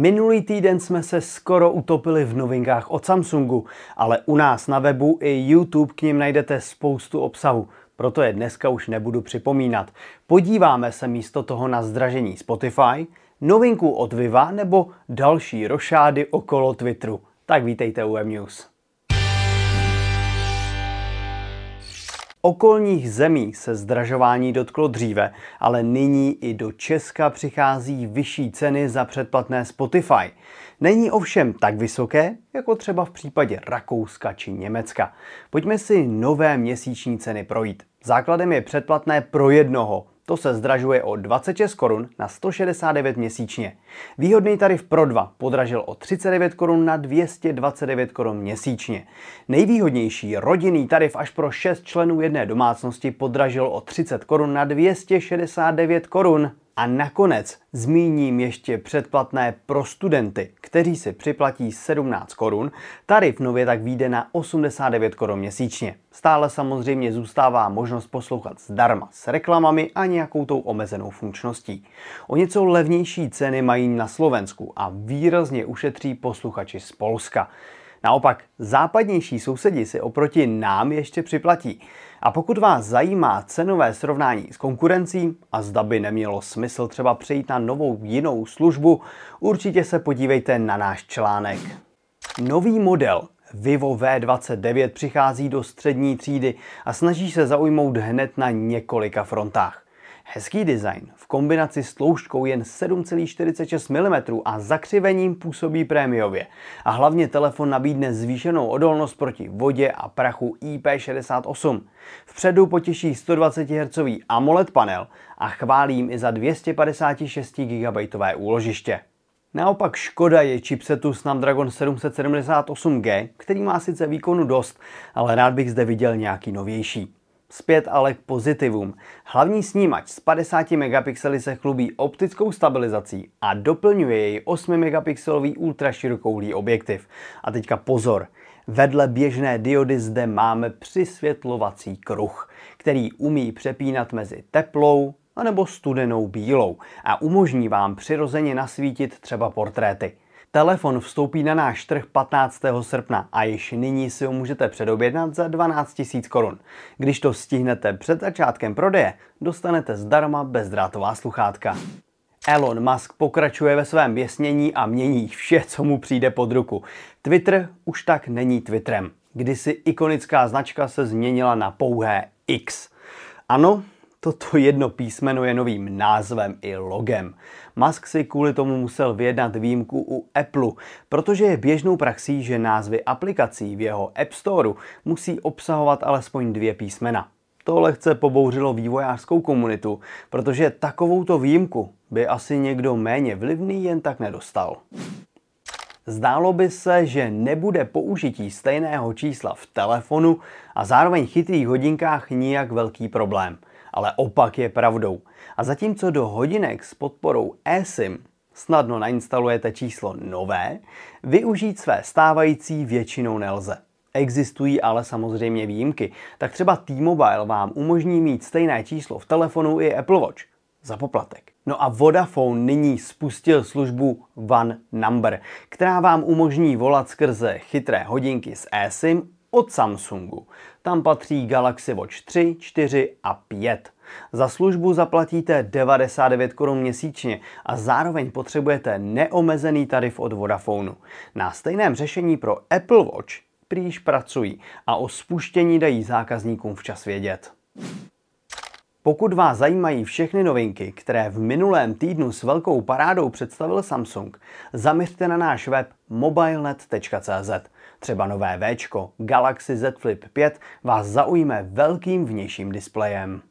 Minulý týden jsme se skoro utopili v novinkách od Samsungu, ale u nás na webu i YouTube k ním najdete spoustu obsahu. Proto je dneska už nebudu připomínat. Podíváme se místo toho na zdražení Spotify, novinku od Viva nebo další rošády okolo Twitteru. Tak vítejte u M-News. Okolních zemí se zdražování dotklo dříve, ale nyní i do Česka přichází vyšší ceny za předplatné Spotify. Není ovšem tak vysoké, jako třeba v případě Rakouska či Německa. Pojďme si nové měsíční ceny projít. Základem je předplatné pro jednoho, to se zdražuje o 26 korun na 169 měsíčně. Výhodný tarif pro dva podražil o 39 korun na 229 korun měsíčně. Nejvýhodnější rodinný tarif až pro 6 členů jedné domácnosti podražil o 30 korun na 269 korun. A nakonec zmíním ještě předplatné pro studenty, kteří si připlatí 17 korun. Tarif nově tak vyjde na 89 korun měsíčně. Stále samozřejmě zůstává možnost poslouchat zdarma s reklamami a nějakou tou omezenou funkčností. O něco levnější ceny mají na Slovensku a výrazně ušetří posluchači z Polska. Naopak západnější sousedi si oproti nám ještě připlatí. A pokud vás zajímá cenové srovnání s konkurencí a zda by nemělo smysl třeba přejít na novou jinou službu, určitě se podívejte na náš článek. Nový model Vivo V29 přichází do střední třídy a snaží se zaujmout hned na několika frontách. Hezký design v kombinaci s tloušťkou jen 7,46 mm a zakřivením působí prémiově. A hlavně telefon nabídne zvýšenou odolnost proti vodě a prachu IP68. Vpředu potěší 120 Hz AMOLED panel a chválím i za 256 GB úložiště. Naopak škoda je chipsetu Snapdragon 778G, který má sice výkonu dost, ale rád bych zde viděl nějaký novější. Zpět ale k pozitivům. Hlavní snímač s 50 megapixely se chlubí optickou stabilizací a doplňuje jej 8 megapixelový ultraširokouhlý objektiv. A teďka pozor, vedle běžné diody zde máme přisvětlovací kruh, který umí přepínat mezi teplou anebo studenou bílou a umožní vám přirozeně nasvítit třeba portréty. Telefon vstoupí na náš trh 15. srpna a již nyní si ho můžete předobjednat za 12 000 korun. Když to stihnete před začátkem prodeje, dostanete zdarma bezdrátová sluchátka. Elon Musk pokračuje ve svém věsnění a mění vše, co mu přijde pod ruku. Twitter už tak není Twitterem. Kdysi ikonická značka se změnila na pouhé X. Ano, Toto jedno písmeno je novým názvem i logem. Musk si kvůli tomu musel vyjednat výjimku u Apple, protože je běžnou praxí, že názvy aplikací v jeho App Storeu musí obsahovat alespoň dvě písmena. To lehce pobouřilo vývojářskou komunitu, protože takovouto výjimku by asi někdo méně vlivný jen tak nedostal. Zdálo by se, že nebude použití stejného čísla v telefonu a zároveň chytrých hodinkách nijak velký problém – ale opak je pravdou. A zatímco do hodinek s podporou eSIM snadno nainstalujete číslo nové, využít své stávající většinou nelze. Existují ale samozřejmě výjimky, tak třeba T-Mobile vám umožní mít stejné číslo v telefonu i Apple Watch za poplatek. No a Vodafone nyní spustil službu One Number, která vám umožní volat skrze chytré hodinky s eSIM od Samsungu. Tam patří Galaxy Watch 3, 4 a 5. Za službu zaplatíte 99 korun měsíčně a zároveň potřebujete neomezený tarif od Vodafonu. Na stejném řešení pro Apple Watch prýš pracují a o spuštění dají zákazníkům včas vědět. Pokud vás zajímají všechny novinky, které v minulém týdnu s velkou parádou představil Samsung, zaměřte na náš web mobilenet.cz. Třeba nové V, Galaxy Z Flip 5 vás zaujme velkým vnějším displejem.